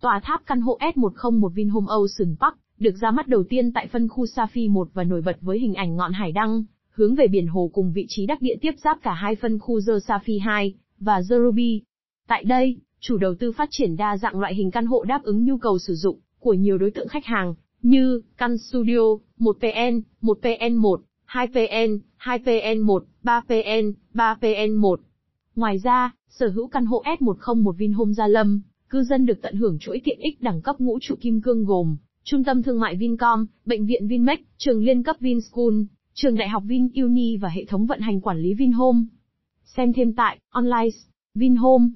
Tòa tháp căn hộ S101 Vinhome Ocean Park, được ra mắt đầu tiên tại phân khu Safi 1 và nổi bật với hình ảnh ngọn hải đăng, hướng về biển hồ cùng vị trí đắc địa tiếp giáp cả hai phân khu The Safi 2 và The Ruby. Tại đây, chủ đầu tư phát triển đa dạng loại hình căn hộ đáp ứng nhu cầu sử dụng của nhiều đối tượng khách hàng, như căn studio, 1PN, 1PN1, 2PN, 2PN1, 3PN, 3PN1. Ngoài ra, sở hữu căn hộ S101 Vinhome Gia Lâm, cư dân được tận hưởng chuỗi tiện ích đẳng cấp ngũ trụ kim cương gồm Trung tâm thương mại Vincom, bệnh viện Vinmec, trường liên cấp Vinschool, trường đại học VinUni và hệ thống vận hành quản lý Vinhome. Xem thêm tại online Vinhome